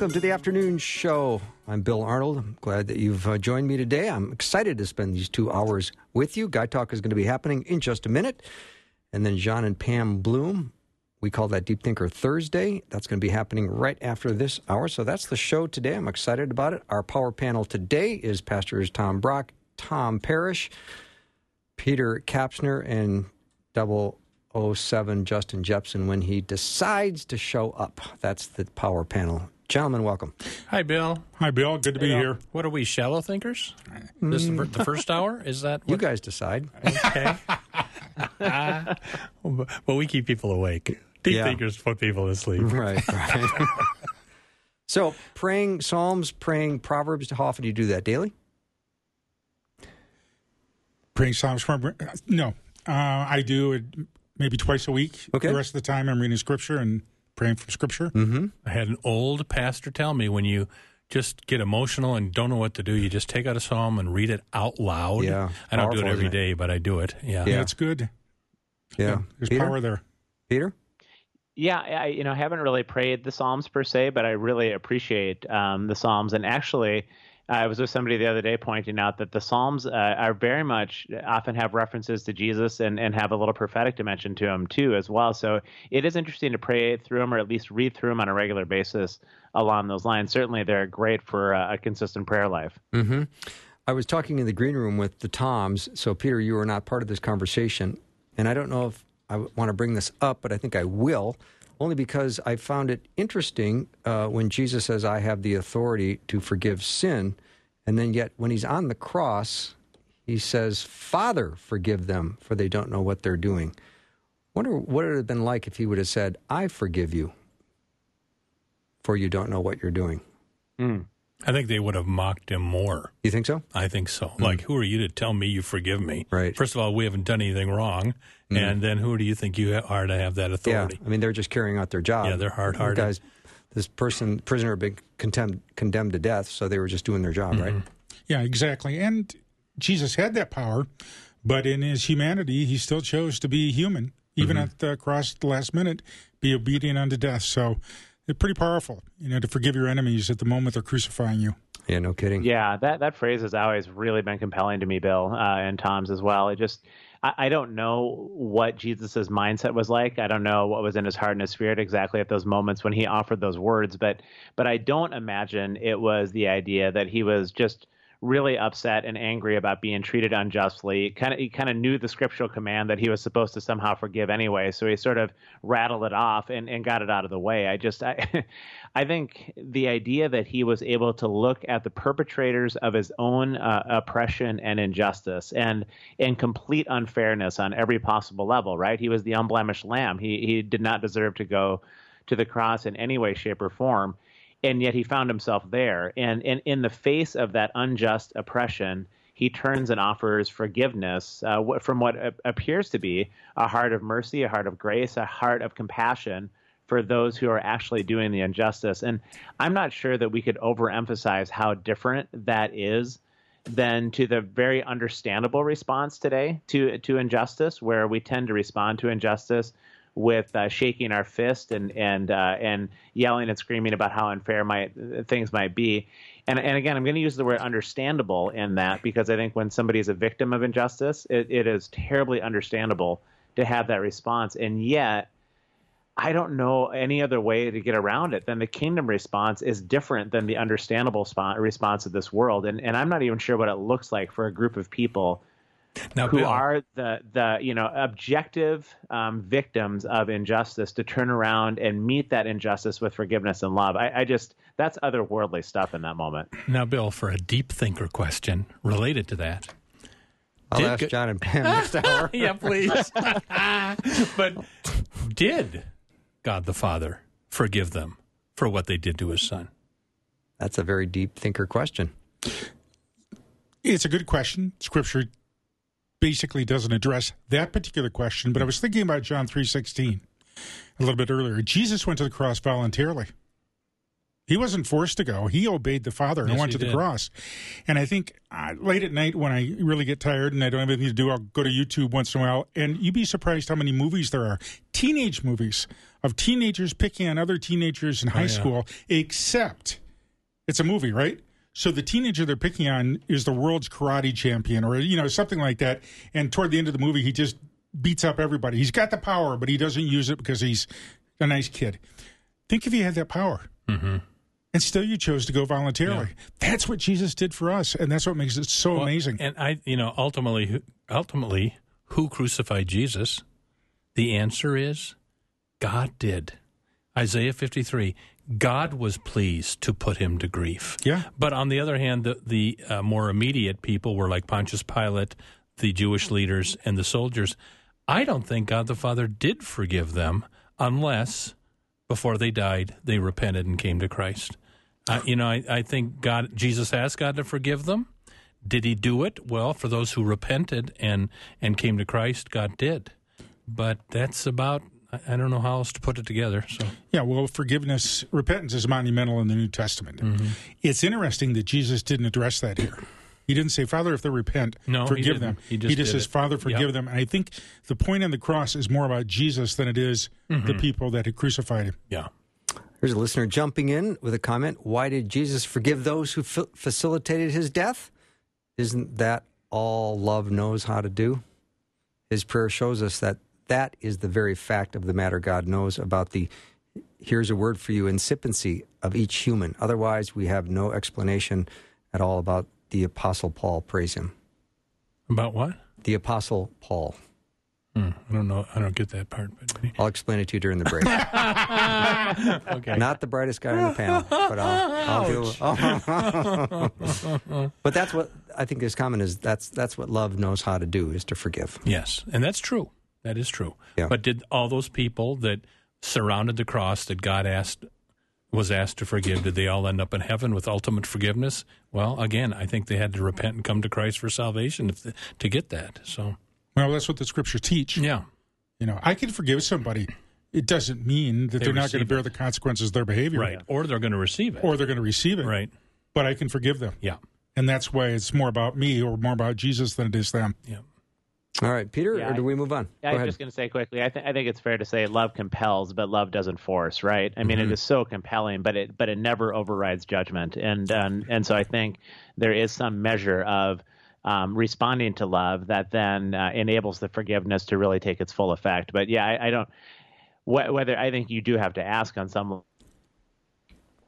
Welcome to the afternoon show. I'm Bill Arnold. I'm glad that you've uh, joined me today. I'm excited to spend these two hours with you. Guy Talk is going to be happening in just a minute. And then John and Pam Bloom, we call that Deep Thinker Thursday. That's going to be happening right after this hour. So that's the show today. I'm excited about it. Our power panel today is Pastors Tom Brock, Tom Parrish, Peter Kapsner, and double 07 Justin Jeppesen when he decides to show up. That's the power panel. Gentlemen, welcome. Hi, Bill. Hi, Bill. Good to be here. What are we, shallow thinkers? This is the, the first hour? Is that You guys decide. Okay. well, we keep people awake. Deep Yeah. thinkers put people to sleep. Right, right. so, praying Psalms, praying Proverbs, how often do you do that? Daily? Praying Psalms from no, uh, I do it maybe twice a week. Okay. The rest of the time, I'm reading Scripture and praying from Scripture. Mm-hmm. I had an old pastor tell me when you just get emotional and don't know what to do, you just take out a psalm and read it out loud. Yeah, I don't do it every isn't it? day, but I do it. Yeah. Yeah. Yeah, it's good. Yeah. There's Peter? power there. Peter? Yeah, I you know I haven't really prayed the Psalms per se, but I really appreciate um, the Psalms. And actually, I was with somebody the other day pointing out that the Psalms uh, are very much often have references to Jesus and, and have a little prophetic dimension to them too as well. So it is interesting to pray through them or at least read through them on a regular basis along those lines. Certainly, they're great for uh, a consistent prayer life. Mm-hmm. I was talking in the green room with the Toms. So, Peter, you were not part of this conversation. And I don't know if I want to bring this up, but I think I will, only because I found it interesting uh, when Jesus says, I have the authority to forgive sin. And then, yet, when he's on the cross, he says, Father, forgive them, for they don't know what they're doing. Wonder what it would have been like if he would have said, I forgive you, for you don't know what you're doing. I think they would have mocked him more. You think so? I think so. Hmm. Like, who are you to tell me you forgive me? Right. First of all, we haven't done anything wrong. Hmm. And then who do you think you are to have that authority? Yeah, I mean they're just carrying out their job. Yeah, they're hard-hearted. Guys, this person prisoner had been condemned condemned to death, so they were just doing their job, right? Mm-hmm. Yeah, exactly. And Jesus had that power, but in his humanity, he still chose to be human, even Mm-hmm. at the cross at the last minute, be obedient unto death. So they're pretty powerful, you know, to forgive your enemies at the moment they're crucifying you. Yeah, no kidding. Yeah, that, that phrase has always really been compelling to me, Bill, uh, and Tom's as well. It just, I, I don't know what Jesus's mindset was like. I don't know what was in his heart and his spirit exactly at those moments when he offered those words, but, but I don't imagine it was the idea that he was just really upset and angry about being treated unjustly. Kind of, he kind of knew the scriptural command that he was supposed to somehow forgive anyway, so he sort of rattled it off and, and got it out of the way. I just, I, I think the idea that he was able to look at the perpetrators of his own uh, oppression and injustice and and complete unfairness on every possible level. Right? He was the unblemished lamb. He he did not deserve to go to the cross in any way, shape, or form and yet he found himself there. And, and in the face of that unjust oppression, he turns and offers forgiveness uh, from what appears to be a heart of mercy, a heart of grace, a heart of compassion for those who are actually doing the injustice. And I'm not sure that we could overemphasize how different that is than to the very understandable response today to to injustice, where we tend to respond to injustice with uh, shaking our fist and and uh, and yelling and screaming about how unfair might things might be. And and again, I'm going to use the word understandable in that because I think when somebody is a victim of injustice, it, it is terribly understandable to have that response. And yet, I don't know any other way to get around it than the kingdom response is different than the understandable spon- response of this world. And and I'm not even sure what it looks like for a group of people Now, who Bill, are the the you know objective um, victims of injustice to turn around and meet that injustice with forgiveness and love. I, I just that's otherworldly stuff in that moment. now, Bill, for a deep thinker question related to that. I'll Did ask John and Pam next hour. yeah, please. but Did God the Father forgive them for what they did to his son? That's a very deep thinker question. It's a good question. Scripture basically doesn't address that particular question, but I was thinking about John 3:16 a little bit earlier. Jesus went to the cross voluntarily. He wasn't forced to go. He obeyed the Father and Yes, went to the did. cross. And I think uh, late at night when I really get tired and I don't have anything to do, I'll go to YouTube once in a while. And you'd be surprised how many movies there are teenage movies of teenagers picking on other teenagers in high yeah. school, except it's a movie, right? So the teenager they're picking on is the world's karate champion or, you know, something like that. And toward the end of the movie, he just beats up everybody. He's got the power, but he doesn't use it because he's a nice kid. Think if he had that power. Mm-hmm. And still, you chose to go voluntarily. That's what Jesus did for us, and that's what makes it so Well, amazing. And I, you know, ultimately, ultimately, who crucified Jesus? The answer is God did. Isaiah 53. God was pleased to put him to grief. Yeah. But on the other hand, the, the uh, more immediate people were like Pontius Pilate, the Jewish leaders, and the soldiers. I don't think God the Father did forgive them unless before they died they repented and came to Christ. Uh, you know, I, I think God, Jesus asked God to forgive them. Did he do it? Well, for those who repented and and came to Christ, God did. But that's about I- I don't know how else to put it together. So Yeah, well, forgiveness, repentance is monumental in the New Testament. Mm-hmm. It's interesting that Jesus didn't address that here. He didn't say, Father, if they repent, No, forgive didn't. them. He just did says, it. Father, forgive Yep. them. And I think the point on the cross is more about Jesus than it is Mm-hmm. the people that had crucified him. yeah, There's a listener jumping in with a comment. Why did Jesus forgive those who fa- facilitated his death? Isn't that all love knows how to do? His prayer shows us that that is the very fact of the matter God knows about the, here's a word for you, incipiency of each human. Otherwise, we have no explanation at all about the Apostle Paul. Praise him. about what? The Apostle Paul. Hmm, I don't know. I don't get that part. But I'll explain it to you during the break. okay, Not the brightest guy on the panel, but I'll, I'll do. but that's what I think is common is that's that's what love knows how to do is to forgive. Yes, and that's true. That is true. Yeah. But did all those people that surrounded the cross that God asked was asked to forgive, did they all end up in heaven with ultimate forgiveness? Well, again, I think they had to repent and come to Christ for salvation if the, to get that. So, Well, that's what the scriptures teach. yeah. You know, I can forgive somebody. It doesn't mean that They they are not going to receive bear the consequences of their behavior. Right. Or they're going to receive it. Or they're going to receive it. right. But I can forgive them. Yeah. And that's why it's more about me or more about Jesus than it is them. Yeah. All right, Peter, Yeah, or do we move on? Yeah, I'm just going to say quickly. I, th- I think it's fair to say love compels, but love doesn't force, right? I mean, it is so compelling, but it but it never overrides judgment, and and and so I think there is some measure of um, responding to love that then uh, enables the forgiveness to really take its full effect. But yeah, I, I don't wh- whether I think you do have to ask on some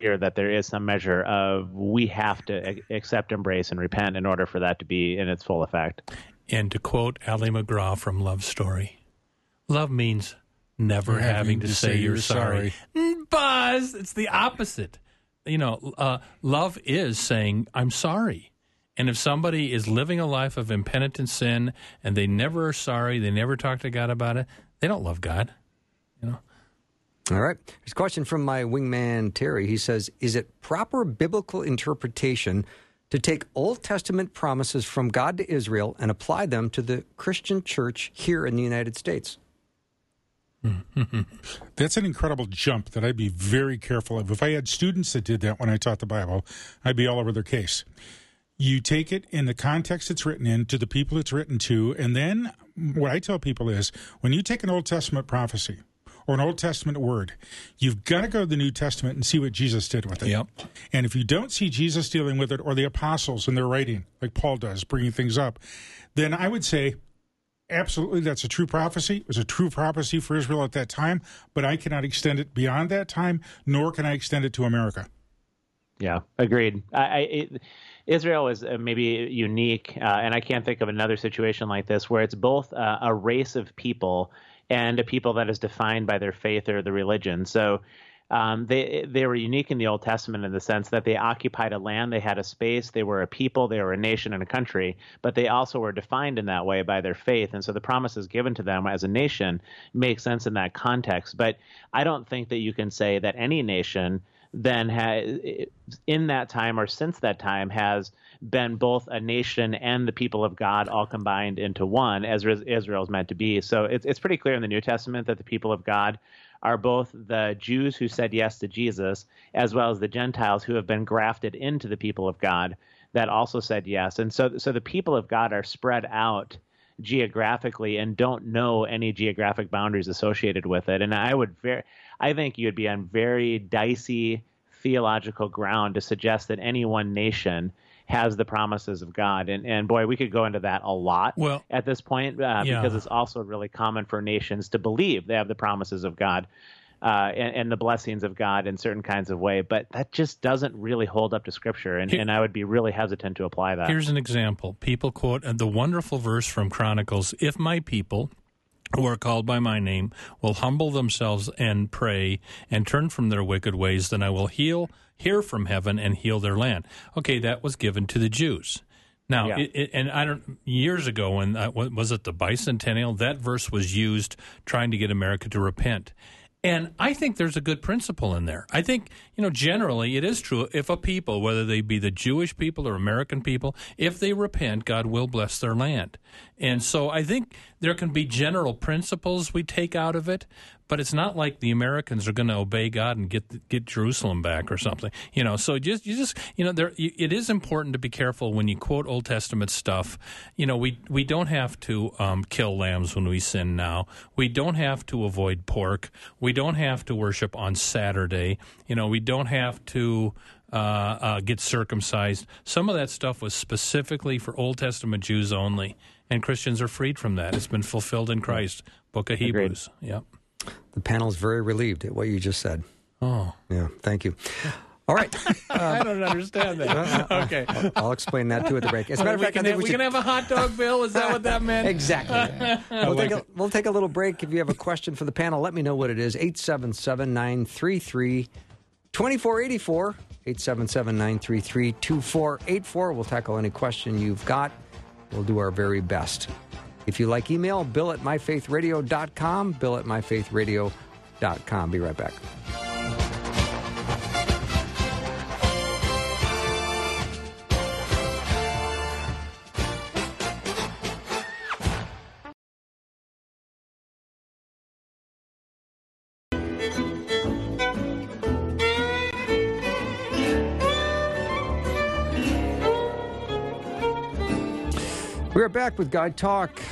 here that there is some measure of we have to ac- accept, embrace, and repent in order for that to be in its full effect. And to quote Ali MacGraw from Love Story, love means never having, to, say, you're sorry. Mm, Buzz, it's the opposite. You know, uh, love is saying, I'm sorry. And if somebody is living a life of impenitent sin and they never are sorry, they never talk to God about it, they don't love God. You know? All right. There's a question from my wingman Terry. He says, "Is it proper biblical interpretation to take Old Testament promises from God to Israel and apply them to the Christian church here in the United States?" That's an incredible jump that I'd be very careful of. If I had students that did that when I taught the Bible, I'd be all over their case. You take it in the context it's written in, to the people it's written to, and then what I tell people is when you take an Old Testament prophecy or an Old Testament word, you've got to go to the New Testament and see what Jesus did with it. Yep. And if you don't see Jesus dealing with it or the apostles in their writing, like Paul does, bringing things up, then I would say absolutely that's a true prophecy. It was a true prophecy for Israel at that time, but I cannot extend it beyond that time, nor can I extend it to America. Yeah, agreed. I, I it, Israel is uh, maybe unique, uh, and I can't think of another situation like this where it's both uh, a race of people and a people that is defined by their faith or the religion. So. um, they they were unique in the Old Testament in the sense that they occupied a land, they had a space, they were a people, they were a nation and a country, but they also were defined in that way by their faith, and so the promises given to them as a nation make sense in that context. But I don't think that you can say that any nation then in that time or since that time has been both a nation and the people of God all combined into one, as Israel is meant to be. So it's it's pretty clear in the New Testament that the people of God are both the Jews who said yes to Jesus, as well as the Gentiles who have been grafted into the people of God that also said yes. And so, so the people of God are spread out geographically and don't know any geographic boundaries associated with it. And I would very, I think you would be on very dicey theological ground to suggest that any one nation has the promises of God. And and boy, we could go into that a lot well, at this point uh, yeah. because it's also really common for nations to believe they have the promises of God. Uh, and, and, the blessings of God in certain kinds of way, but that just doesn't really hold up to Scripture, and, Here, and I would be really hesitant to apply that. Here's an example: people quote the wonderful verse from Chronicles: "If my people, who are called by my name, will humble themselves and pray and turn from their wicked ways, then I will heal hear from heaven and heal their land. Okay, that was given to the Jews. Now, Yeah. it, it, and I don't. Years ago, when uh, was it the bicentennial? That verse was used trying to get America to repent. And I think there's a good principle in there. I think, you know, generally it is true. If a people, whether they be the Jewish people or American people, if they repent, God will bless their land. And so I think there can be general principles we take out of it, but it's not like the Americans are going to obey God and get get Jerusalem back or something. You know, so just you just you know there it is important to be careful when you quote Old Testament stuff. You know, we we don't have to um, kill lambs when we sin now. We don't have to avoid pork. We don't have to worship on Saturday. You know, we don't have to. Uh, uh, get circumcised. Some of that stuff was specifically for Old Testament Jews only, and Christians are freed from that. It's been fulfilled in Christ. Book of Hebrews. Yep. The panel's very relieved at what you just said. Oh, Yeah, thank you. All right, I don't understand that. Uh, uh, uh, okay. I'll explain that too at the break. As a matter of fact, I can, think have, we we should can have a hot dog, Bill. Is that what that meant? Exactly. we'll, take a, we'll take a little break. If you have a question for the panel, let me know what it is. 877 933 2484. 877 933 2484. We'll tackle any question you've got. We'll do our very best. If you like email, bill at myfaithradio.com. Bill at myfaithradio.com. Be right back. Back with Guy Talk.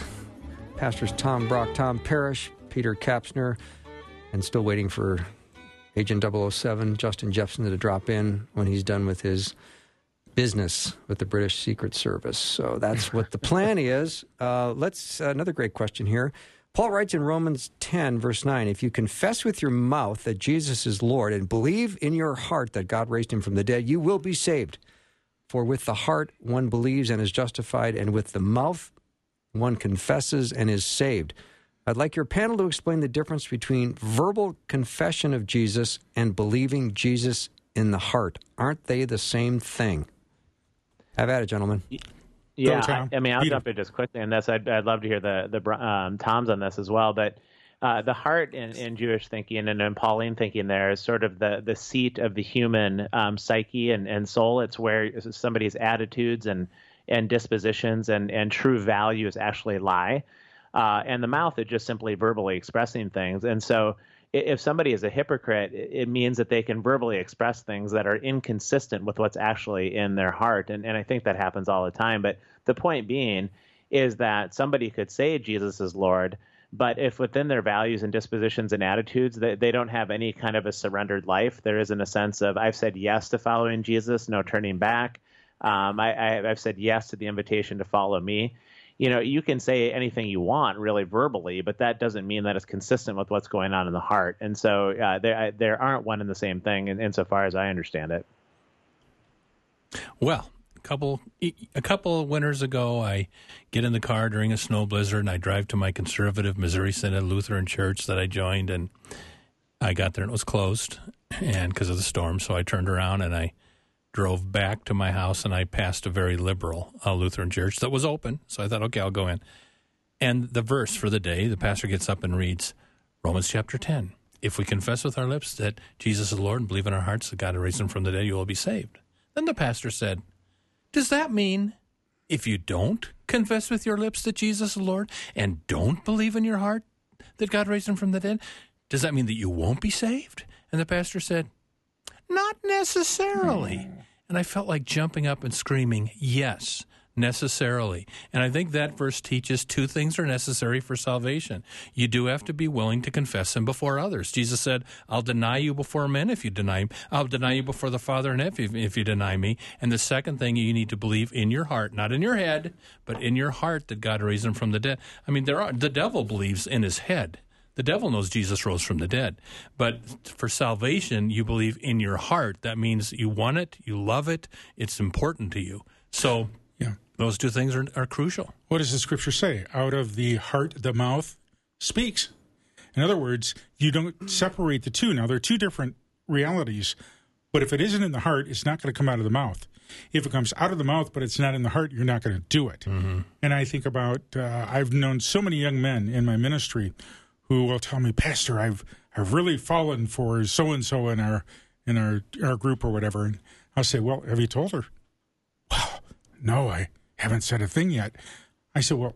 Pastors Tom Brock, Tom Parrish, Peter Kapsner, and still waiting for Agent 007, Justin Jeppesen, to drop in when he's done with his business with the British Secret Service. So that's what the plan is. Uh, let's another great question here. Paul writes in Romans 10, verse 9 If you confess with your mouth that Jesus is Lord and believe in your heart that God raised him from the dead, you will be saved. For with the heart one believes and is justified, and with the mouth one confesses and is saved. I'd like your panel to explain the difference between verbal confession of Jesus and believing Jesus in the heart. Aren't they the same thing? Have at it, gentlemen. Yeah, I, I mean, I'll Peter. jump in just quickly on this. I'd, I'd love to hear the the um, Toms on this as well. But uh, the heart in, in Jewish thinking and in Pauline thinking there is sort of the the seat of the human um, psyche and, and soul. It's where somebody's attitudes and and dispositions and and true values actually lie. Uh, and the mouth is just simply verbally expressing things. And so if somebody is a hypocrite, it means that they can verbally express things that are inconsistent with what's actually in their heart. And, and I think that happens all the time. But the point being is that somebody could say Jesus is Lord, but if within their values and dispositions and attitudes they, they don't have any kind of a surrendered life, there isn't a sense of I've said yes to following Jesus, no turning back. Um, I, I, I've said yes to the invitation to follow me you know, you can say anything you want really verbally, but that doesn't mean that it's consistent with what's going on in the heart. And so uh, there, there aren't one and the same thing, in, insofar as I understand it. Well, couple a couple of winters ago, I get in the car during a snow blizzard and I drive to my conservative Missouri Synod Lutheran church that I joined, and I got there and it was closed. and because of the storm. So I turned around and I drove back to my house and I passed a very liberal uh, Lutheran church that was open. So I thought, okay, I'll go in. And the verse for the day, the pastor gets up and reads Romans chapter 10. If we confess with our lips that Jesus is Lord and believe in our hearts that God raised him from the dead, you will be saved. Then the pastor said, Does that mean if you don't confess with your lips that Jesus is Lord and don't believe in your heart that God raised him from the dead, does that mean that you won't be saved? And the pastor said, Not necessarily. Mm. And I felt like jumping up and screaming, Yes, necessarily. And I think that verse teaches two things are necessary for salvation. You do have to be willing to confess him before others. Jesus said, I'll deny you before men if you deny me. I'll deny you before the Father and if you, if you deny me. And the second thing you need to believe in your heart, not in your head, but in your heart that God raised him from the dead. I mean, there are the devil believes in his head. The devil knows Jesus rose from the dead. But for salvation, you believe in your heart. That means you want it, you love it, it's important to you. So. Those two things are, are crucial. What does the scripture say? Out of the heart, the mouth speaks. In other words, you don't separate the two. Now, they're two different realities, but if it isn't in the heart, it's not going to come out of the mouth. If it comes out of the mouth, but it's not in the heart, you're not going to do it. And I think about, uh, I've known so many young men in my ministry who will tell me, Pastor, I've, I've really fallen for so and so in our, in our, our group or whatever. And I'll say, Well, have you told her? Well, no, I haven't said a thing yet. I said, Well,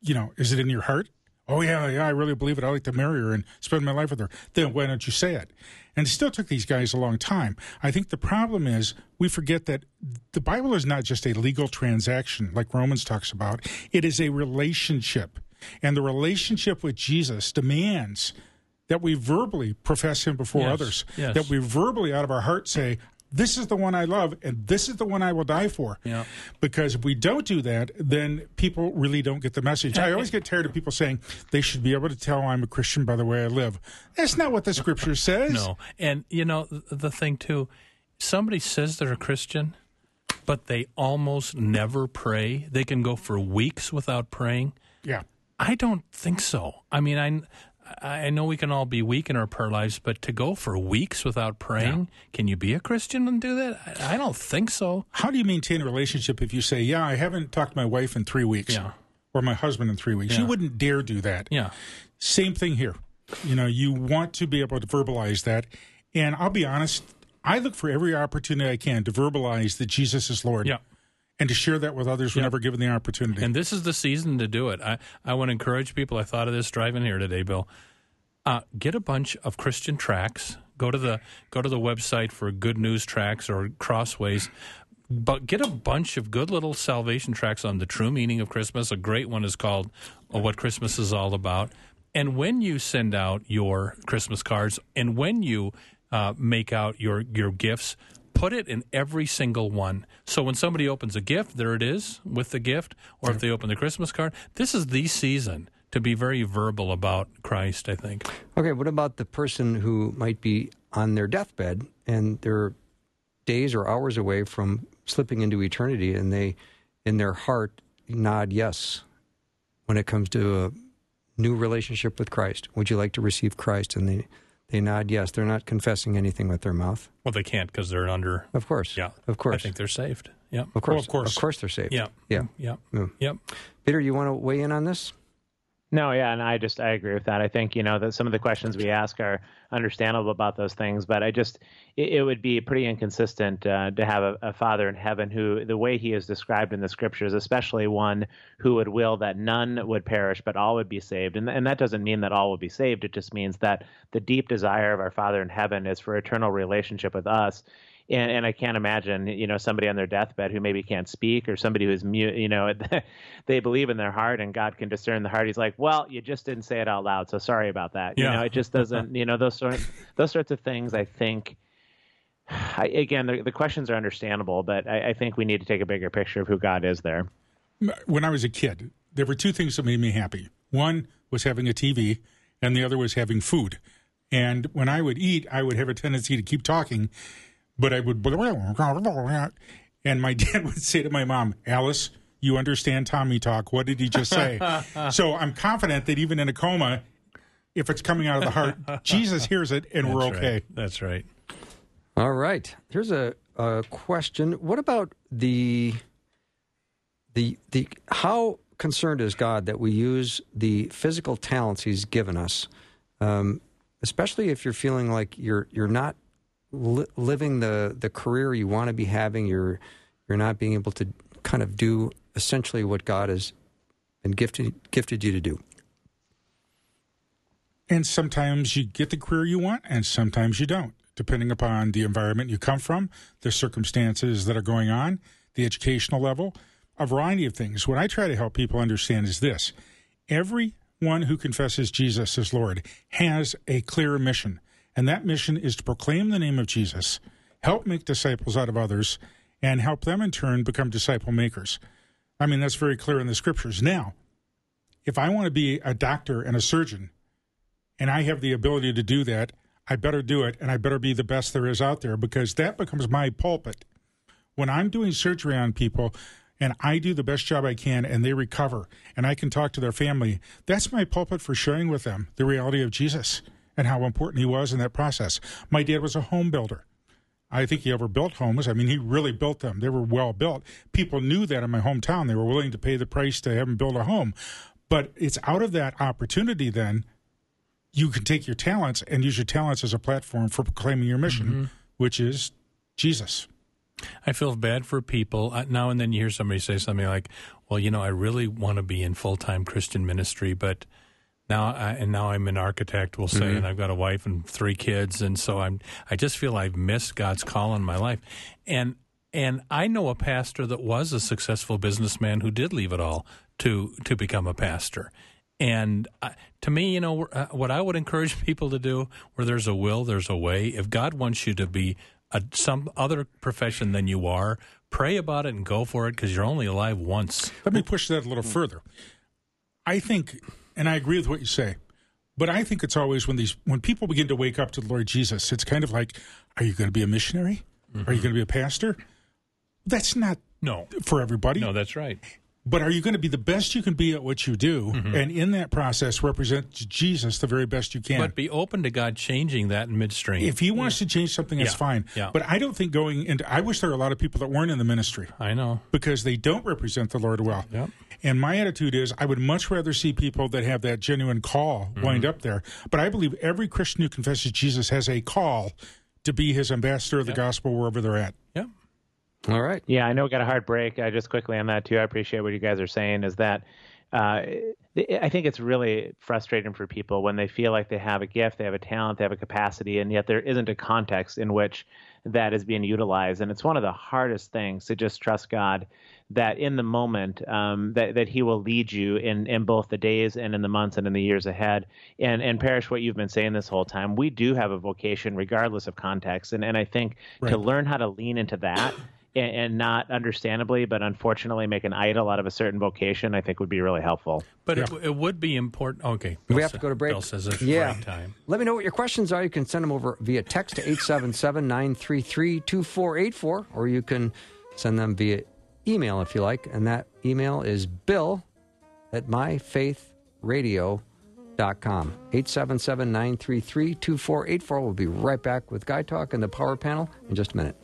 you know, is it in your heart? Oh, yeah, yeah, I really believe it. I like to marry her and spend my life with her. Then why don't you say it? And it still took these guys a long time. I think the problem is we forget that the Bible is not just a legal transaction like Romans talks about, it is a relationship. And the relationship with Jesus demands that we verbally profess him before Yes, others, yes. that we verbally out of our heart say, this is the one I love, and this is the one I will die for. Yeah. Because if we don't do that, then people really don't get the message. I always get tired of people saying they should be able to tell I'm a Christian by the way I live. That's not what the scripture says. No. And, you know, the thing, too, somebody says they're a Christian, but they almost never pray. They can go for weeks without praying. Yeah. I don't think so. I mean, I. I know we can all be weak in our prayer lives, but to go for weeks without praying, can you be a Christian and do that? I I don't think so. How do you maintain a relationship if you say, "Yeah, I haven't talked to my wife in three weeks," Yeah. or my husband in three weeks? Yeah. You wouldn't dare do that. Yeah. Same thing here. You know, you want to be able to verbalize that. And I'll be honest, I look for every opportunity I can to verbalize that Jesus is Lord. Yeah. And to share that with others whenever given the opportunity. And this is the season to do it. I, I want to encourage people. I thought of this driving here today, Bill. Uh, get a bunch of Christian tracts. Go to the go to the website for Good News tracts or Crossways. But get a bunch of good little salvation tracts on the true meaning of Christmas. A great one is called uh, "What Christmas Is All About." And when you send out your Christmas cards, and when you uh, make out your your gifts, put it in every single one. So when somebody opens a gift, there it is with the gift, or if they open the Christmas card, this is the season to be very verbal about Christ, I think. Okay, what about the person who might be on their deathbed and they're days or hours away from slipping into eternity and they, in their heart, nod yes when it comes to a new relationship with Christ? Would you like to receive Christ? And they, they nod yes. They're not confessing anything with their mouth. Well, they can't because they're under. Of course. Yeah, Of course. I think they're saved. Yeah, of course. Well, of course. Of course they're saved. yeah, Yeah. Mm-hmm. yeah, Yeah. Mm. yep. Peter, you want to weigh in on this? No, yeah, and I just I agree with that. I think you know that some of the questions we ask are understandable about those things, but I just it, it would be pretty inconsistent uh, to have a, a Father in heaven who the way He is described in the Scriptures, especially one who would will that none would perish but all would be saved, and and that doesn't mean that all will be saved. It just means that the deep desire of our Father in heaven is for eternal relationship with us. And, and I can't imagine, you know, somebody on their deathbed who maybe can't speak, or somebody who's mute. You know, they believe in their heart, and God can discern the heart. He's like, "Well, you just didn't say it out loud, so sorry about that." You know, it just doesn't. You know, those sort those sorts of things. I think. I, again, the, the questions are understandable, but I, I think we need to take a bigger picture of who God is there. when I was a kid, there were two things that made me happy. One was having a TV, and the other was having food. And when I would eat, I would have a tendency to keep talking, but I would, and my dad would say to my mom, Alice, you understand Tommy talk. What did he just say? so I'm confident that even in a coma, if it's coming out of the heart, Jesus hears it and we're okay. Right. That's right. All right. Here's a, a question. What about the the the how concerned is God that we use the physical talents He's given us, um, especially if you're feeling like you're you're not li- living the the career you want to be having. You're you're not being able to kind of do essentially what God has been gifted gifted you to do. And sometimes you get the career you want, and sometimes you don't, depending upon the environment you come from, the circumstances that are going on, the educational level, a variety of things. What I try to help people understand is this everyone who confesses Jesus as Lord has a clear mission, and that mission is to proclaim the name of Jesus, help make disciples out of others, and help them in turn become disciple makers. I mean, that's very clear in the scriptures. Now, if I want to be a doctor and a surgeon, and I have the ability to do that, I better do it, and I better be the best there is out there because that becomes my pulpit. When I'm doing surgery on people and I do the best job I can and they recover and I can talk to their family, that's my pulpit for sharing with them the reality of Jesus and how important he was in that process. My dad was a home builder. I think he ever built homes. I mean, he really built them. They were well built. People knew that in my hometown. They were willing to pay the price to have him build a home. But it's out of that opportunity then you can take your talents and use your talents as a platform for proclaiming your mission, mm-hmm. which is Jesus. I feel bad for people. Now and then you hear somebody say something like, "Well, you know, I really want to be in full time Christian ministry, but now I, and now I'm an architect, we'll say, mm-hmm. and I've got a wife and three kids, and so I'm I just feel I've missed God's call in my life." And and I know a pastor that was a successful businessman who did leave it all to to become a pastor. And uh, to me, you know, uh, what I would encourage people to do, where there's a will, there's a way. If God wants you to be a, some other profession than you are, pray about it and go for it because you're only alive once. Let me push that a little further. I think, and I agree with what you say, but I think it's always when these when people begin to wake up to the Lord Jesus, it's kind of like, are you going to be a missionary? Mm-hmm. Are you going to be a pastor? That's not no for everybody. No, that's right but are you going to be the best you can be at what you do mm-hmm. and in that process represent jesus the very best you can but be open to god changing that in midstream if he wants yeah. to change something that's yeah. fine yeah. but i don't think going into i wish there were a lot of people that weren't in the ministry i know because they don't represent the lord well yep. and my attitude is i would much rather see people that have that genuine call mm-hmm. wind up there but i believe every christian who confesses jesus has a call to be his ambassador of the yep. gospel wherever they're at yep all right. Yeah, I know we got a hard break. Uh, just quickly on that too. I appreciate what you guys are saying. Is that uh, I think it's really frustrating for people when they feel like they have a gift, they have a talent, they have a capacity, and yet there isn't a context in which that is being utilized. And it's one of the hardest things to just trust God that in the moment um, that that He will lead you in in both the days and in the months and in the years ahead. And and Parrish, what you've been saying this whole time, we do have a vocation regardless of context. And and I think right. to learn how to lean into that and, and, not understandably, but unfortunately, make an idol out of a certain vocation, I think would be really helpful. But yeah. it, it, would be important. Okay, Bill we have to go to break. Bill says it's yeah. break time. Let me know what your questions are. You can send them over via text to 877-933-2484, or you can send them via email if you like, and that email is bill at myfaithradio.com. 877-933-2484. We'll be right back with Guy Talk and the Power Panel in just a minute.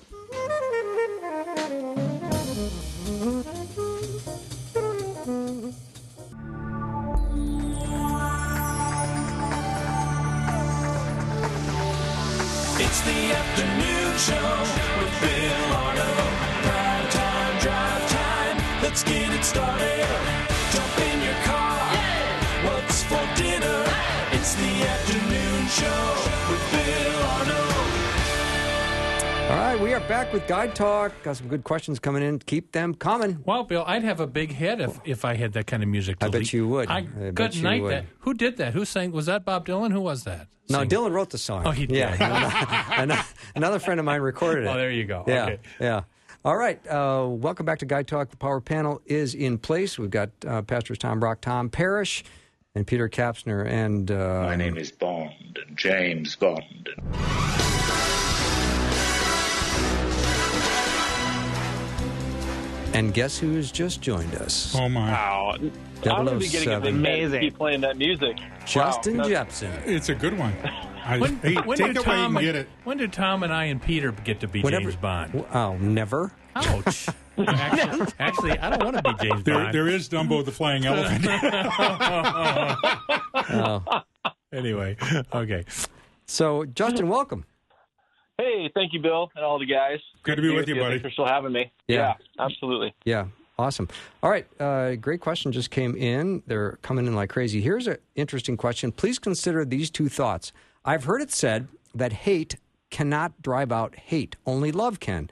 Back with Guy Talk. Got some good questions coming in. Keep them coming. Well, Bill, I'd have a big head if, if I had that kind of music. I bet you would. I, I good night. That. Who did that? Who sang? Was that Bob Dylan? Who was that? No, Dylan wrote the song. Oh, he did. Yeah. another friend of mine recorded it. Oh, there you go. Yeah. Okay. Yeah. All right. Uh, welcome back to Guy Talk. The power panel is in place. We've got uh, Pastors Tom Brock, Tom Parrish, and Peter Kapsner. And uh, my name is Bond, James Bond. And guess who's just joined us? Oh my! Wow, oh I'm gonna be getting a big Amazing. keep playing that music. Justin wow, Jeppesen. It's a good one. I, When, hey, when take did it while you Tom and, get it. When did Tom and I and Peter get to be Whatever- James Bond? Oh, never. Ouch. actually, actually, I don't want to be James There, Bond. there is Dumbo the flying elephant. Oh. Anyway, okay. So, Justin, welcome. Hey, thank you, Bill, and all the guys. Good to be with you, buddy. Thanks for still having me. Yeah. absolutely. Yeah, awesome. All right, uh, great question just came in. They're coming in like crazy. Here's an interesting question. Please consider these two thoughts. I've heard it said that hate cannot drive out hate, only love can.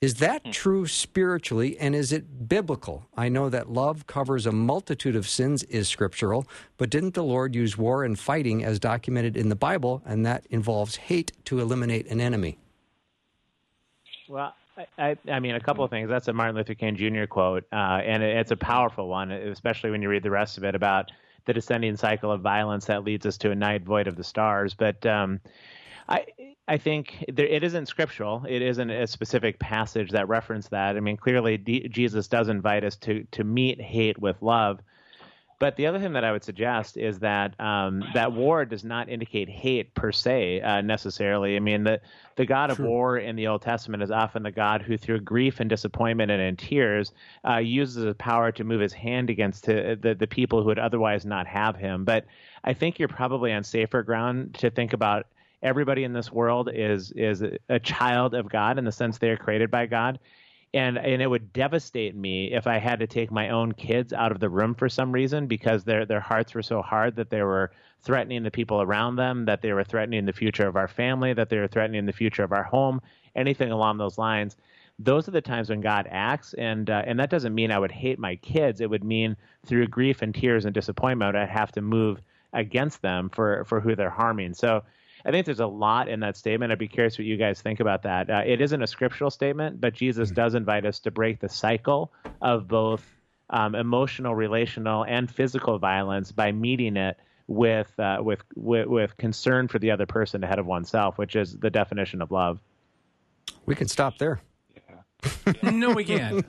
Is that true spiritually and is it biblical? I know that love covers a multitude of sins is scriptural, but didn't the Lord use war and fighting as documented in the Bible and that involves hate to eliminate an enemy? Well, I, I, I mean, a couple of things. That's a Martin Luther King Jr. quote, uh, and it, it's a powerful one, especially when you read the rest of it about the descending cycle of violence that leads us to a night void of the stars. But um, I, I think there, it isn't scriptural. It isn't a specific passage that reference that. I mean, clearly D- Jesus does invite us to to meet hate with love. But the other thing that I would suggest is that um, that war does not indicate hate per se uh, necessarily. I mean, the the God of war in the Old Testament is often the God who, through grief and disappointment and in tears, uh, uses his power to move his hand against the, the the people who would otherwise not have him. But I think you're probably on safer ground to think about everybody in this world is is a child of God in the sense they are created by God and and it would devastate me if I had to take my own kids out of the room for some reason because their their hearts were so hard that they were threatening the people around them, that they were threatening the future of our family, that they were threatening the future of our home, anything along those lines. Those are the times when God acts, and uh, and that doesn't mean I would hate my kids. It would mean through grief and tears and disappointment, I'd have to move against them for for who they're harming. So I think there's a lot in that statement. I'd be curious what you guys think about that. Uh, it isn't a scriptural statement, but Jesus does invite us to break the cycle of both um, emotional, relational, and physical violence by meeting it with, uh, with with with concern for the other person ahead of oneself, which is the definition of love. We can stop there. Yeah. No, we can't.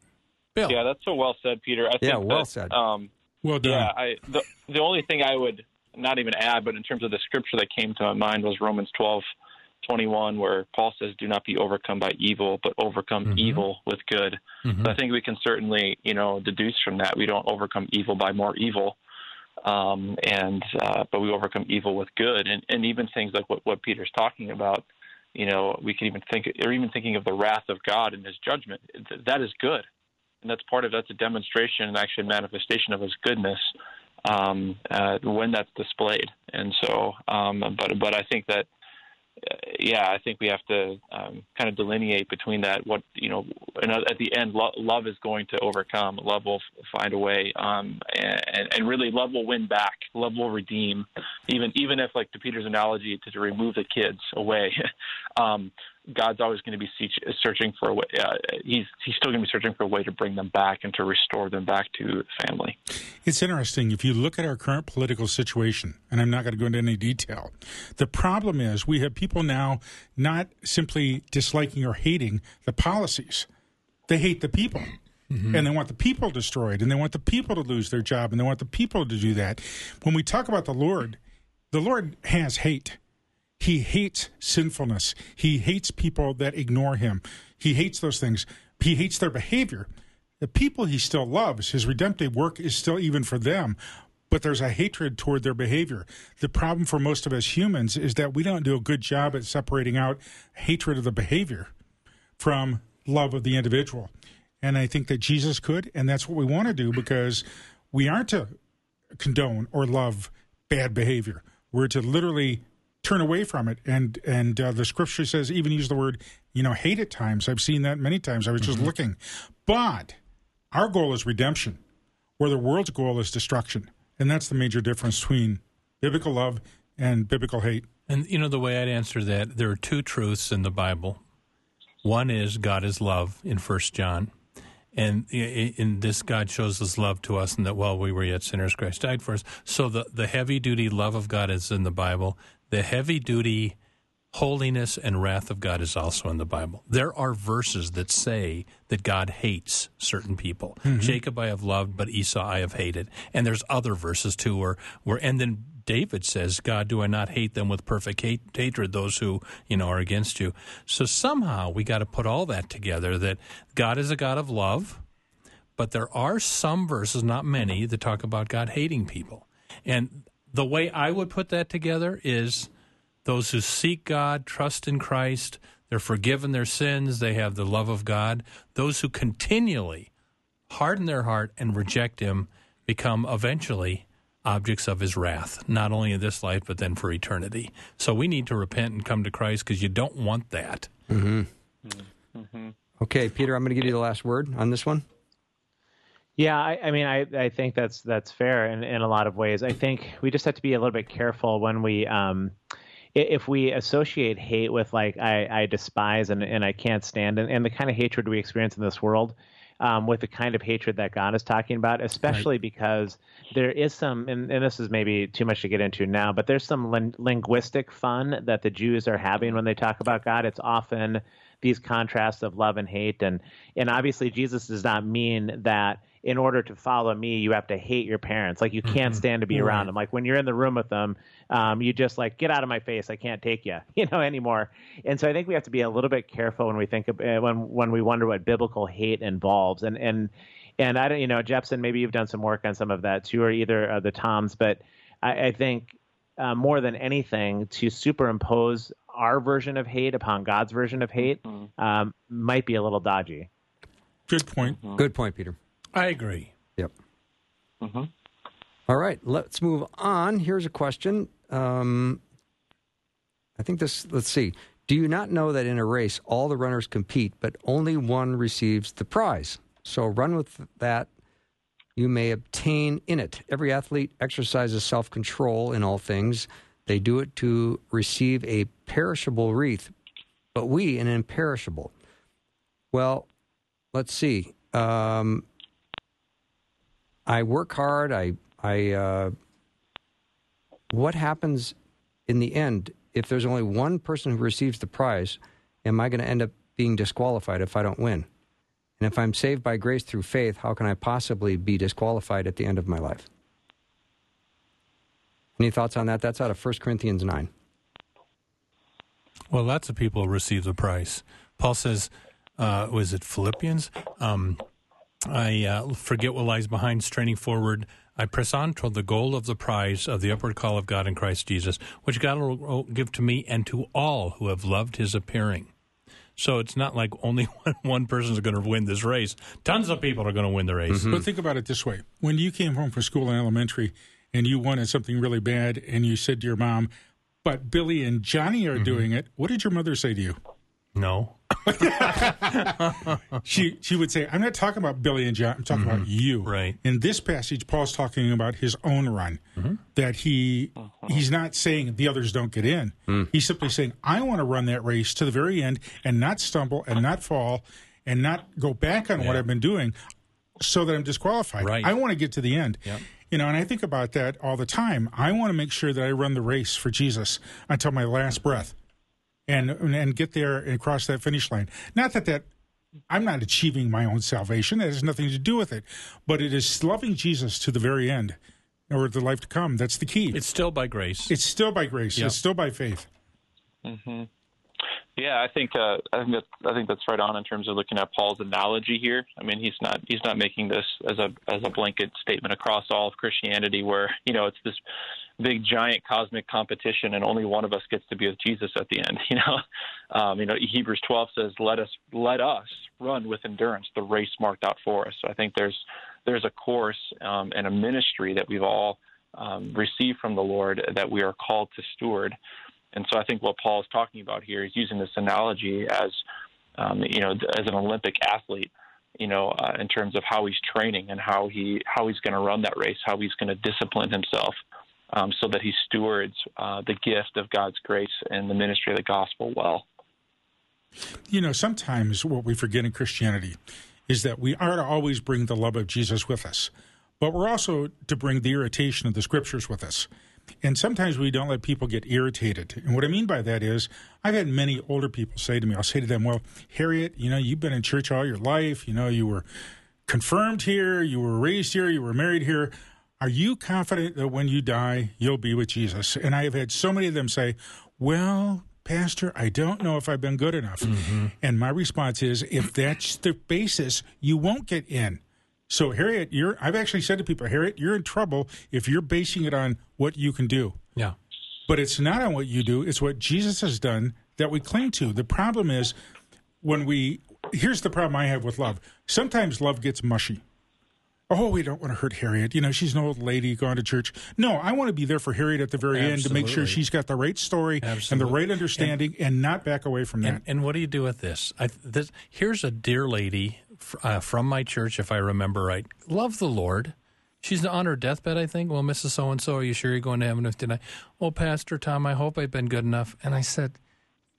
Bill. Yeah, that's so well said, Peter. I think Yeah, well that, said. Um, well done. yeah, I the the only thing I would not even add, but in terms of the scripture that came to my mind was Romans twelve twenty one, where Paul says, "Do not be overcome by evil, but overcome evil with good." So I think we can certainly, you know, deduce from that we don't overcome evil by more evil, um, and uh, but we overcome evil with good, and and even things like what what Peter's talking about. You know, we can even think, or even thinking of the wrath of God and His judgment. th- That is good, and that's part of that's a demonstration and actually a manifestation of His goodness um, uh, when that's displayed. And so, um, but but I think that, uh, yeah, I think we have to um, kind of delineate between that. What you know, and at the end, lo- love is going to overcome. Love will f- find a way, um, and and really, love will win back. Love will redeem, even even if, like to Peter's analogy, to, to remove the kids away. um, God's always going to be searching for a way. Uh, he's he's still going to be searching for a way to bring them back and to restore them back to the family. It's interesting. If you look at our current political situation, and I'm not going to go into any detail, the problem is we have people now not simply disliking or hating the policies, they hate the people. And they want the people destroyed, and they want the people to lose their job, and they want the people to do that. When we talk about the Lord, the Lord has hate. He hates sinfulness. He hates people that ignore him. He hates those things. He hates their behavior. The people he still loves, his redemptive work is still even for them, but there's a hatred toward their behavior. The problem for most of us humans is that we don't do a good job at separating out hatred of the behavior from love of the individual. And I think that Jesus could, and that's what we want to do because we aren't to condone or love bad behavior. We're to literally turn away from it. And and uh, the scripture says even use the word you know hate at times. I've seen that many times. I was just looking, but our goal is redemption, where the world's goal is destruction, and that's the major difference between biblical love and biblical hate. And you know the way I'd answer that, there are two truths in the Bible. One is God is love in First John, and in this God shows His love to us, and that while we were yet sinners, Christ died for us. So the the heavy duty love of God is in the Bible. The heavy duty holiness and wrath of God is also in the Bible. There are verses that say that God hates certain people. Mm-hmm. Jacob I have loved, but Esau I have hated. And there's other verses too where, where and then David says, God, do I not hate them with perfect hate, hatred, those who, you know, are against you? So somehow we got to put all that together that God is a God of love, but there are some verses, not many, that talk about God hating people. And the way I would put that together is those who seek God, trust in Christ, they're forgiven their sins, they have the love of God. Those who continually harden their heart and reject Him become eventually objects of His wrath, not only in this life, but then for eternity. So we need to repent and come to Christ because you don't want that. Mm-hmm. Mm-hmm. Mm-hmm. Okay, Peter, I'm going to give you the last word on this one. Yeah, I, I mean, I, I think that's that's fair in, in a lot of ways. I think we just have to be a little bit careful when we, um, if we associate hate with like I, I despise and, and I can't stand, and, and the kind of hatred we experience in this world, um, with the kind of hatred that God is talking about, especially because there is some, and, and this is maybe too much to get into now, but there's some lin- linguistic fun that the Jews are having when they talk about God. It's often these contrasts of love and hate, and and obviously Jesus does not mean that in order to follow me, you have to hate your parents. Like you can't stand to be around them. Like when you're in the room with them, um, you just like get out of my face. I can't take you, you know, anymore. And so I think we have to be a little bit careful when we think of, uh, when when we wonder what biblical hate involves. And and and I don't, you know, Jeppesen, maybe you've done some work on some of that too, or either of the Toms. But I, I think uh, more than anything, to superimpose our version of hate upon God's version of hate um, might be a little dodgy. Good point. Good point, Peter. I agree. Yep. All right, let's move on. Here's a question. Um, I think this, let's see. Do you not know that in a race, all the runners compete, but only one receives the prize? So run with that you may obtain in it. Every athlete exercises self control in all things. They do it to receive a perishable wreath, but we an imperishable. Well, let's see. Um, I work hard. I, I, uh, what happens in the end if there's only one person who receives the prize? Am I going to end up being disqualified if I don't win? And if I'm saved by grace through faith, how can I possibly be disqualified at the end of my life? Any thoughts on that? That's out of 1 Corinthians 9. Well, lots of people receive the prize. Paul says, uh, was it Philippians? Um, I uh, forget what lies behind, straining forward. I press on toward the goal of the prize of the upward call of God in Christ Jesus, which God will give to me and to all who have loved his appearing. So it's not like only one, one person is going to win this race. Tons of people are going to win the race. But think about it this way: when you came home from school in elementary and you wanted something really bad, and you said to your mom, "But Billy and Johnny are doing it," what did your mother say to you? No. She she would say, "I'm not talking about Billy and John. I'm talking about mm-hmm. you." Right. In this passage, Paul's talking about his own run. Mm-hmm. That he uh-huh. he's not saying the others don't get in. Mm. He's simply saying, "I want to run that race to the very end and not stumble and not fall and not go back on what I've been doing, so that I'm disqualified. Right. I want to get to the end." Yep. You know, and I think about that all the time. I want to make sure that I run the race for Jesus until my last breath and and get there and cross that finish line. Not that that I'm not achieving my own salvation. That has nothing to do with it. But it is loving Jesus to the very end or the life to come. That's the key. It's, It's still by grace. It's still by grace. Yeah. It's still by faith. Mm-hmm. Yeah, I think uh, I think that I think that's right on in terms of looking at Paul's analogy here. I mean, he's not he's not making this as a as a blanket statement across all of Christianity, where you know it's this big giant cosmic competition, and only one of us gets to be with Jesus at the end. You know, um, you know Hebrews 12 says, "Let us let us run with endurance the race marked out for us." So I think there's there's a course um, and a ministry that we've all um, received from the Lord that we are called to steward. And so I think what Paul is talking about here is using this analogy as, um, you know, as an Olympic athlete, you know, uh, in terms of how he's training and how he how he's going to run that race, how he's going to discipline himself, um, so that he stewards uh, the gift of God's grace and the ministry of the gospel well. You know, sometimes what we forget in Christianity is that we are to always bring the love of Jesus with us, but we're also to bring the irritation of the scriptures with us. And sometimes we don't let people get irritated. And what I mean by that is, I've had many older people say to me, I'll say to them, Well, Harriet, you know, you've been in church all your life. You know, you were confirmed here, you were raised here, you were married here. Are you confident that when you die, you'll be with Jesus? And I have had so many of them say, Well, Pastor, I don't know if I've been good enough. Mm-hmm. And my response is, if that's the basis, you won't get in. So, Harriet, you're, I've actually said to people, Harriet, you're in trouble if you're basing it on what you can do. Yeah. But it's not on what you do, it's what Jesus has done that we cling to. The problem is when we, here's the problem I have with love. Sometimes love gets mushy. Oh, we don't want to hurt Harriet. You know, she's an old lady going to church. No, I want to be there for Harriet at the very end to make sure she's got the right story and the right understanding and, not back away from that. And, and what do you do with this? I, this here's a dear lady uh, from my church, if I remember right. Love the Lord. She's on her deathbed, I think. Well, Mrs. So and So, are you sure you're going to heaven tonight? Oh, Pastor Tom, I hope I've been good enough. And I said,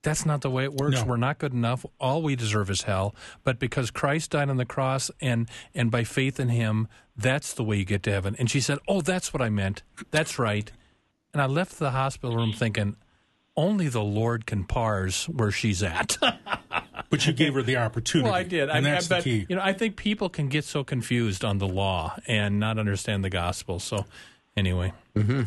that's not the way it works. No. We're not good enough. All we deserve is hell. But because Christ died on the cross and and by faith in Him, that's the way you get to heaven. And she said, "Oh, that's what I meant. That's right." And I left the hospital room thinking, only the Lord can parse where she's at. but you gave her the opportunity. well, I did. And I, that's I bet, the key. You know, I think people can get so confused on the law and not understand the gospel. So, anyway, mm-hmm.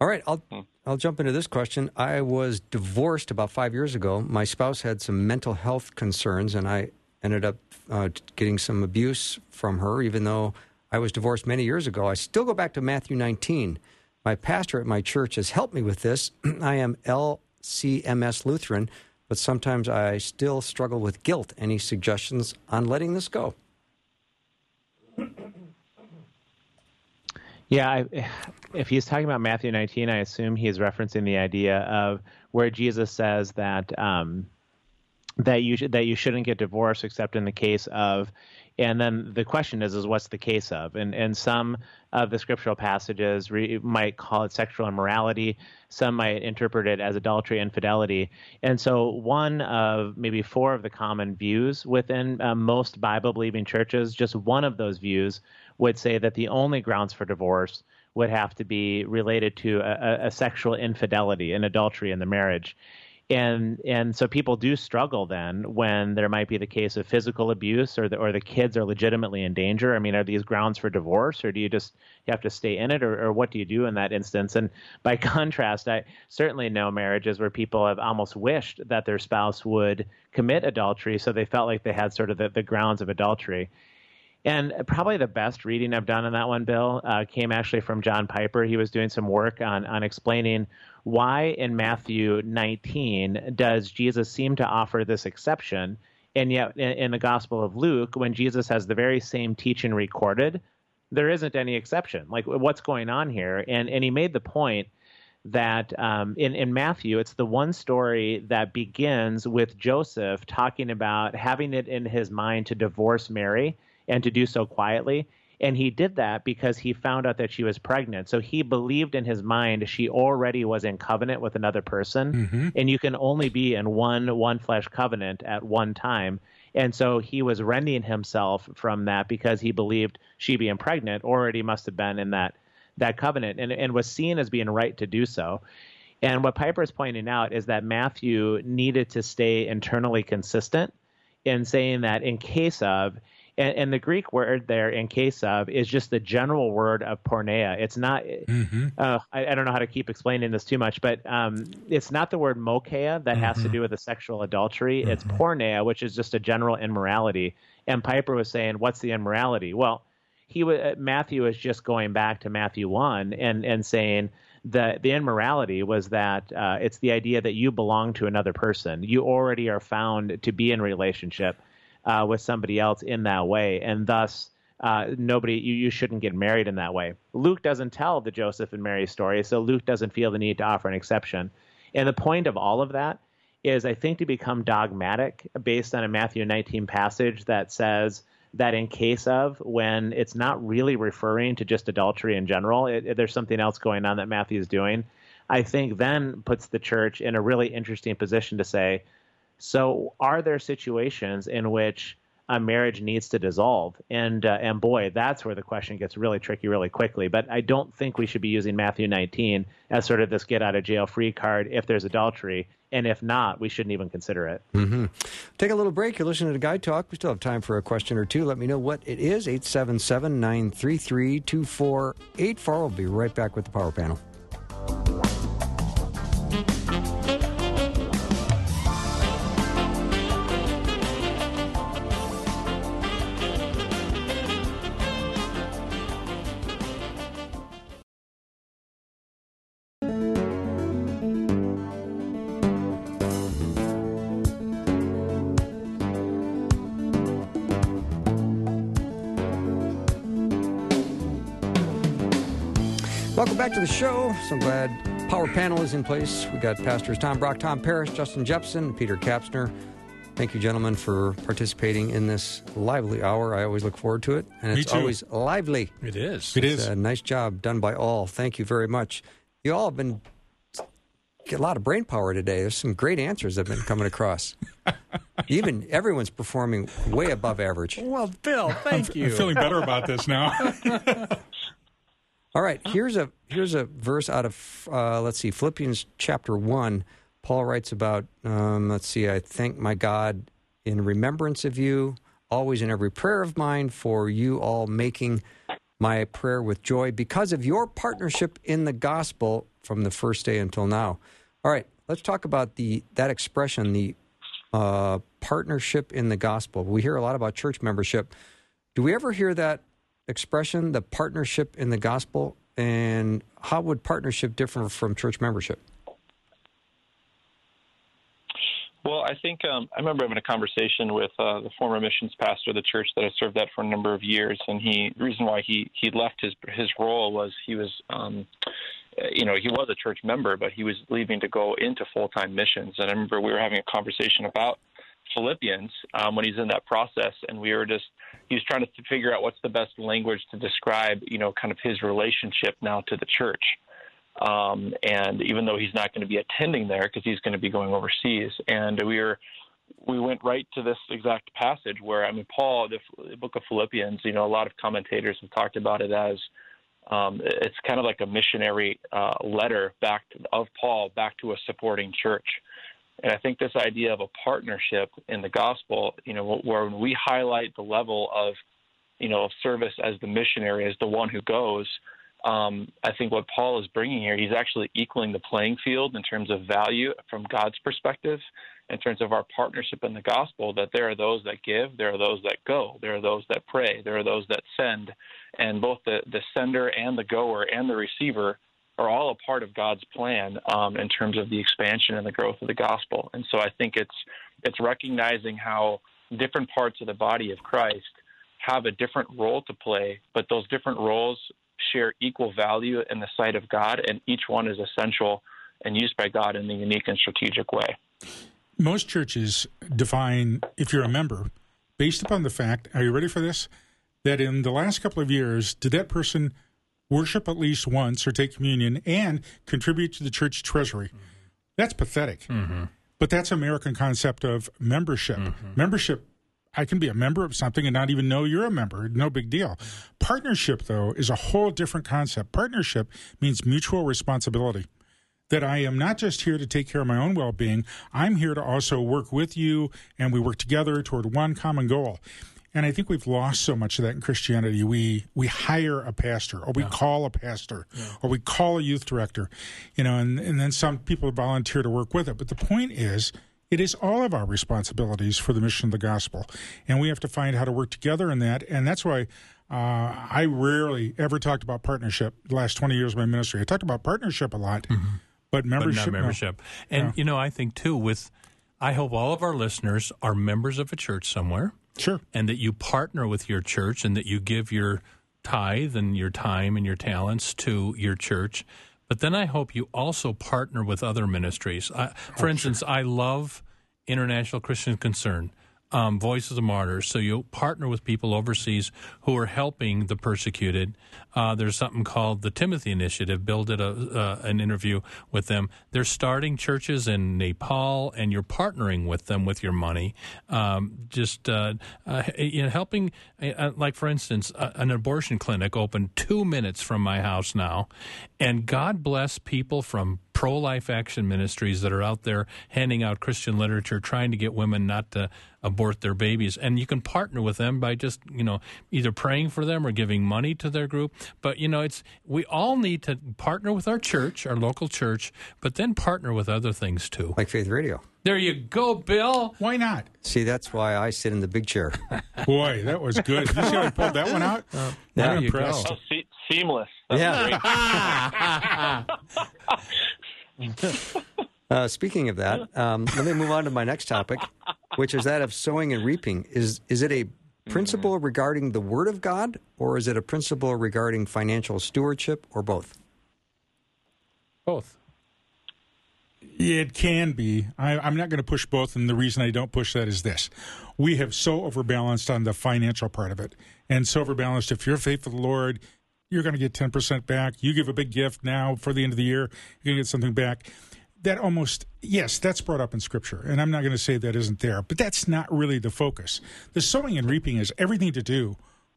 All right, I'll hmm. I'll jump into this question. I was divorced about five years ago. My spouse had some mental health concerns, and I ended up uh, getting some abuse from her. Even though I was divorced many years ago, I still go back to Matthew 19. My pastor at my church has helped me with this. I am LCMS Lutheran, but sometimes I still struggle with guilt. Any suggestions on letting this go? Yeah, I, if he's talking about Matthew 19, I assume he's referencing the idea of where Jesus says that um, that you that you shouldn't get divorced except in the case of, and then the question is is what's the case of? And and some of the scriptural passages re, might call it sexual immorality. Some might interpret it as adultery, and infidelity. And so one of maybe four of the common views within uh, most Bible believing churches, just one of those views would say that the only grounds for divorce would have to be related to a, a- sexual infidelity, an adultery in the marriage. And and so people do struggle then when there might be the case of physical abuse or the or the kids are legitimately in danger. I mean, are these grounds for divorce or do you just you have to stay in it or, or what do you do in that instance? And by contrast, I certainly know marriages where people have almost wished that their spouse would commit adultery so they felt like they had sort of the, the grounds of adultery. And probably the best reading I've done on that one, Bill, uh, came actually from John Piper. He was doing some work on on explaining why in Matthew 19 does Jesus seem to offer this exception, and yet in, in the Gospel of Luke, when Jesus has the very same teaching recorded, there isn't any exception. Like what's going on here? And and he made the point that um, in, in Matthew, it's the one story that begins with Joseph talking about having it in his mind to divorce Mary and to do so quietly. And he did that because he found out that she was pregnant. So he believed in his mind she already was in covenant with another person. Mm-hmm. And you can only be in one one flesh covenant at one time. And so he was rending himself from that because he believed she being pregnant already must have been in that that covenant and, and was seen as being right to do so. And what Piper is pointing out is that Matthew needed to stay internally consistent in saying that in case of, and, and the Greek word there in case of is just the general word of porneia. It's not, uh, I, I don't know how to keep explaining this too much, but um, it's not the word moicheia that has to do with the sexual adultery. It's porneia, which is just a general immorality. And Piper was saying, what's the immorality? Well, he wa- uh, Matthew is just going back to Matthew one and and saying the the immorality was that uh, it's the idea that you belong to another person. You already are found to be in relationship uh, with somebody else in that way, and thus. Uh, nobody, you, you shouldn't get married in that way. Luke doesn't tell the Joseph and Mary story, so Luke doesn't feel the need to offer an exception. And the point of all of that is, I think, to become dogmatic based on a Matthew 19 passage that says that in case of when it's not really referring to just adultery in general, it, it- there's something else going on that Matthew is doing. I think then puts the church in a really interesting position to say, so are there situations in which a marriage needs to dissolve. And uh, and boy, that's where the question gets really tricky really quickly. But I don't think we should be using Matthew 19 as sort of this get out of jail free card if there's adultery. And if not, we shouldn't even consider it. Mm-hmm. Take a little break. You're listening to Guy Talk. We still have time for a question or two. Let me know what it is. 877 933 2484. We'll be right back with the power panel. Show. So glad Power Panel is in place. We got Pastors Tom Brock, Tom Parrish, Justin Jeppesen, Peter Kapsner. Thank you, gentlemen, for participating in this lively hour. I always look forward to it, and Me it's too. always lively. It is. It It's is. a nice job done by all. Thank you very much. You all have been get a lot of brain power today. There's some great answers that have been coming across. Even everyone's performing way above average. Well, Bill, thank you. I'm feeling better about this now. All right, here's a here's a verse out of uh, let's see Philippians chapter one. Paul writes about um, let's see. I thank my God in remembrance of you, always in every prayer of mine for you all, making my prayer with joy because of your partnership in the gospel from the first day until now. All right, let's talk about the that expression, the uh, partnership in the gospel. We hear a lot about church membership. Do we ever hear that expression, the partnership in the gospel? And how would partnership differ from church membership? Well, I think um, I remember having a conversation with uh, the former missions pastor of the church that I served at for a number of years, and he the reason why he he left his his role was he was um, you know he was a church member, but he was leaving to go into full time missions. And I remember we were having a conversation about Philippians um, when he's in that process, and we were just he was trying to figure out what's the best language to describe you know kind of his relationship now to the church. Um, and even though he's not going to be attending there because he's going to be going overseas, and we were we went right to this exact passage where I mean Paul, the, the book of Philippians. You know, a lot of commentators have talked about it as um, it's kind of like a missionary uh, letter back to, of Paul back to a supporting church. And I think this idea of a partnership in the gospel, you know, where we highlight the level of, you know, of service as the missionary, as the one who goes, um, I think what Paul is bringing here, he's actually equaling the playing field in terms of value from God's perspective, in terms of our partnership in the gospel. That there are those that give, there are those that go, there are those that pray, there are those that send, and both the the sender and the goer and the receiver are all a part of God's plan um, in terms of the expansion and the growth of the gospel. And so I think it's it's recognizing how different parts of the body of Christ have a different role to play, but those different roles share equal value in the sight of God, and each one is essential and used by God in a unique and strategic way. Most churches define if you're a member based upon the fact, are you ready for this? That in the last couple of years, did that person worship at least once or take communion and contribute to the church treasury? That's pathetic. Mm-hmm. But that's American concept of membership. Mm-hmm. Membership I can be a member of something and not even know you're a member. No big deal. Partnership, though, is a whole different concept. Partnership means mutual responsibility. That I am not just here to take care of my own well being, I'm here to also work with you and we work together toward one common goal. And I think we've lost so much of that in Christianity. We we hire a pastor, or we call a pastor, or we call a youth director, you know, and, and then some people volunteer to work with it. But the point is, it is all of our responsibilities for the mission of the gospel, and we have to find how to work together in that. And that's why uh, I rarely ever talked about partnership. The last twenty years of my ministry, I talked about partnership a lot, but but membership. no. membership. And Yeah. you know, I think too with I hope all of our listeners are members of a church somewhere Sure. and that you partner with your church and that you give your tithe and your time and your talents to your church. But then I hope you also partner with other ministries. I, for oh, instance, I love International Christian Concern. Um, Voices of Martyrs. So you partner with people overseas who are helping the persecuted. Uh, there's something called the Timothy Initiative. Bill did a, uh, an interview with them. They're starting churches in Nepal, and you're partnering with them with your money. Um, just uh, uh, you know, helping, uh, like for instance, uh, an abortion clinic opened two minutes from my house now, and God bless people from pro life action ministries that are out there handing out Christian literature, trying to get women not to abort their babies. And you can partner with them by just, you know, either praying for them or giving money to their group. But, you know, it's, we all need to partner with our church, our local church, but then partner with other things too. Like Faith Radio. There you go, Bill. Why not? See, that's why I sit in the big chair. Boy, that was good. You see how I pulled that one out? Oh. there I'm you impressed. go. Oh, se- seamless. That's Yeah. great. Uh, speaking of that, um, let me move on to my next topic, which is that of sowing and reaping. Is is it a principle regarding the Word of God, or is it a principle regarding financial stewardship, or both? Both. It can be. I, I'm not going to push both, and the reason I don't push that is this: we have so overbalanced on the financial part of it, and so overbalanced. If you're faithful to the Lord, you're going to get 10 percent back. You give a big gift now for the end of the year, you're going to get something back. That almost yes, that's brought up in Scripture, and I'm not going to say that isn't there, but that's not really the focus. The sowing and reaping is everything to do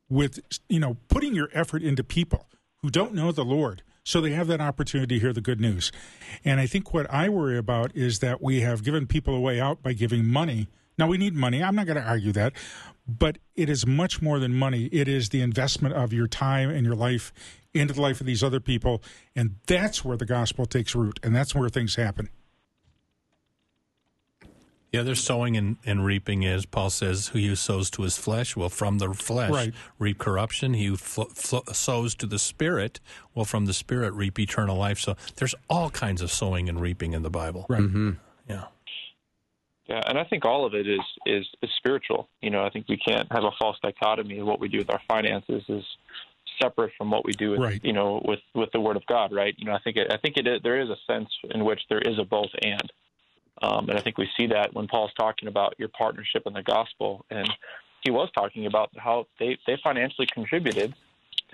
with you know putting your effort into people who don't know the Lord so they have that opportunity to hear the good news. And I think what I worry about is that we have given people a way out by giving money. Now we need money. I'm not going to argue that, but it is much more than money. It is the investment of your time and your life into the life of these other people, and that's where the gospel takes root, and that's where things happen. Yeah, there's sowing and, and reaping is, Paul says, who you sows to his flesh will from the flesh Right. reap corruption. He who fl- fl- sows to the spirit will from the spirit reap eternal life. So there's all kinds of sowing and reaping in the Bible. Right. Mm-hmm. Yeah. Yeah, and I think all of it is, is is spiritual. You know, I think we can't have a false dichotomy of what we do with our finances is separate from what we do with Right. you know with with the Word of God, right? You know, I think it, I think it is, there is a sense in which there is a both and, um, and I think we see that when Paul's talking about your partnership in the gospel, and he was talking about how they they financially contributed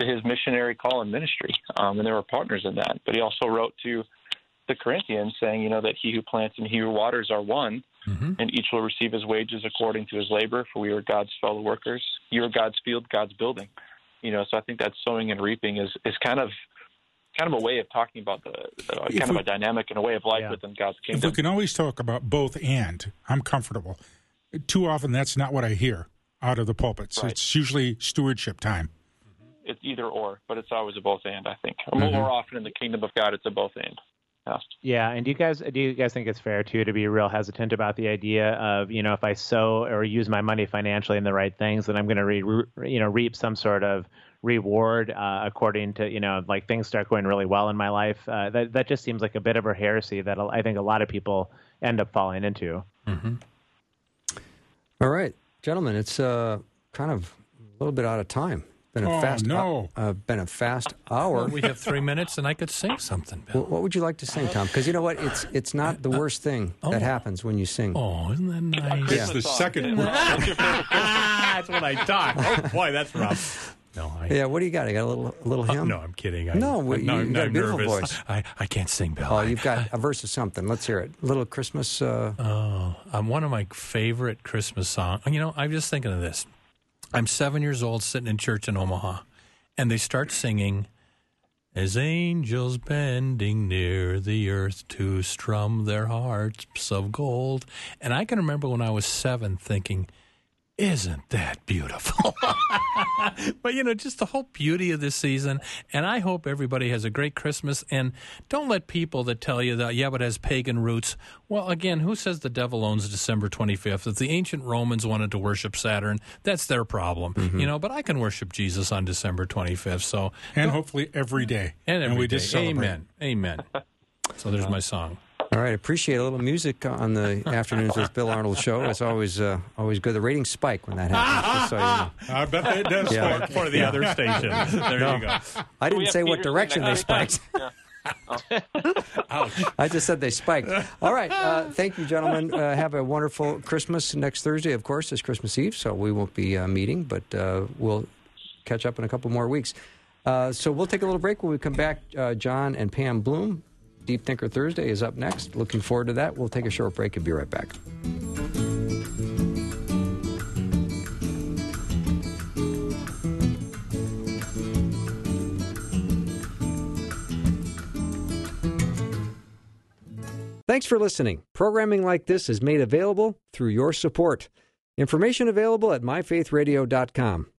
to his missionary call and ministry, um, and they were partners in that. But he also wrote to the Corinthians saying, you know, that he who plants and he who waters are one, and each will receive his wages according to his labor. For we are God's fellow workers. You are God's field, God's building. You know, so I think that sowing and reaping is is kind of kind of a way of talking about the uh, kind of a dynamic and a way of life Yeah. within God's If we kingdom. can always talk about both and, I'm comfortable. Too often, that's not what I hear out of the pulpits. Right. It's usually stewardship time. It's either or, but it's always a both and. I think Mm-hmm. more often in the kingdom of God, it's a both and. Yeah. Yeah, and do you guys do you guys think it's fair too to be real hesitant about the idea of you know if I sow or use my money financially in the right things, then I'm going to re, re- you know reap some sort of reward uh, according to you know like things start going really well in my life. Uh, that that just seems like a bit of a heresy that I think a lot of people end up falling into. All right, gentlemen, it's uh, kind of a little bit out of time. Been a Oh, fast, no. uh, been a fast hour. Well, we have three minutes, and I could sing something, Bill. What, what would you like to sing, Tom? Because you know what, it's it's not the worst thing that happens when you sing. Oh, isn't that nice? It's the second. that's what I thought. Oh boy, that's rough. No, I. Yeah, what do you got? I got a little a little Oh, hymn. no, I'm kidding. I, No, we- no, you I'm, got a I'm beautiful nervous. voice. I, I can't sing, Bill. Oh, you've got a verse of something. Let's hear it. A little Christmas. Uh, Oh, um, one of my favorite Christmas songs. You know, I'm just thinking of this. I'm seven years old, sitting in church in Omaha, and they start singing, "As angels bending near the earth to strum their harps of gold." And I can remember when I was seven, thinking, "Isn't that beautiful?" but you know, just the whole beauty of this season. And I hope everybody has a great Christmas. And don't let people that tell you that, yeah, but it has pagan roots. Well, again, who says the devil owns December 25th? If the ancient Romans wanted to worship Saturn, that's their problem. Mm-hmm. You know, but I can worship Jesus on December 25th. So, and hopefully every day. and, every we day. just celebrate. Amen. Amen. So there's my song. All right, appreciate a little music on the afternoons with Bill Arnold show. It's always uh, always good. The ratings spike when that happens. just so you know. I bet it does. Yeah. spike. For the other station. There you go. I didn't have say what direction they spiked. Yeah. I just said they spiked. All right. Uh, thank you, gentlemen. Uh, have a wonderful Christmas next Thursday, of course, is Christmas Eve, so we won't be uh, meeting, but uh, we'll catch up in a couple more weeks. Uh, so we'll take a little break. When we come back, uh, John and Pam Bloom, Deep Thinker Thursday is up next. Looking forward to that. We'll take a short break and be right back. Thanks for listening. Programming like this is made available through your support. Information available at myfaithradio.com.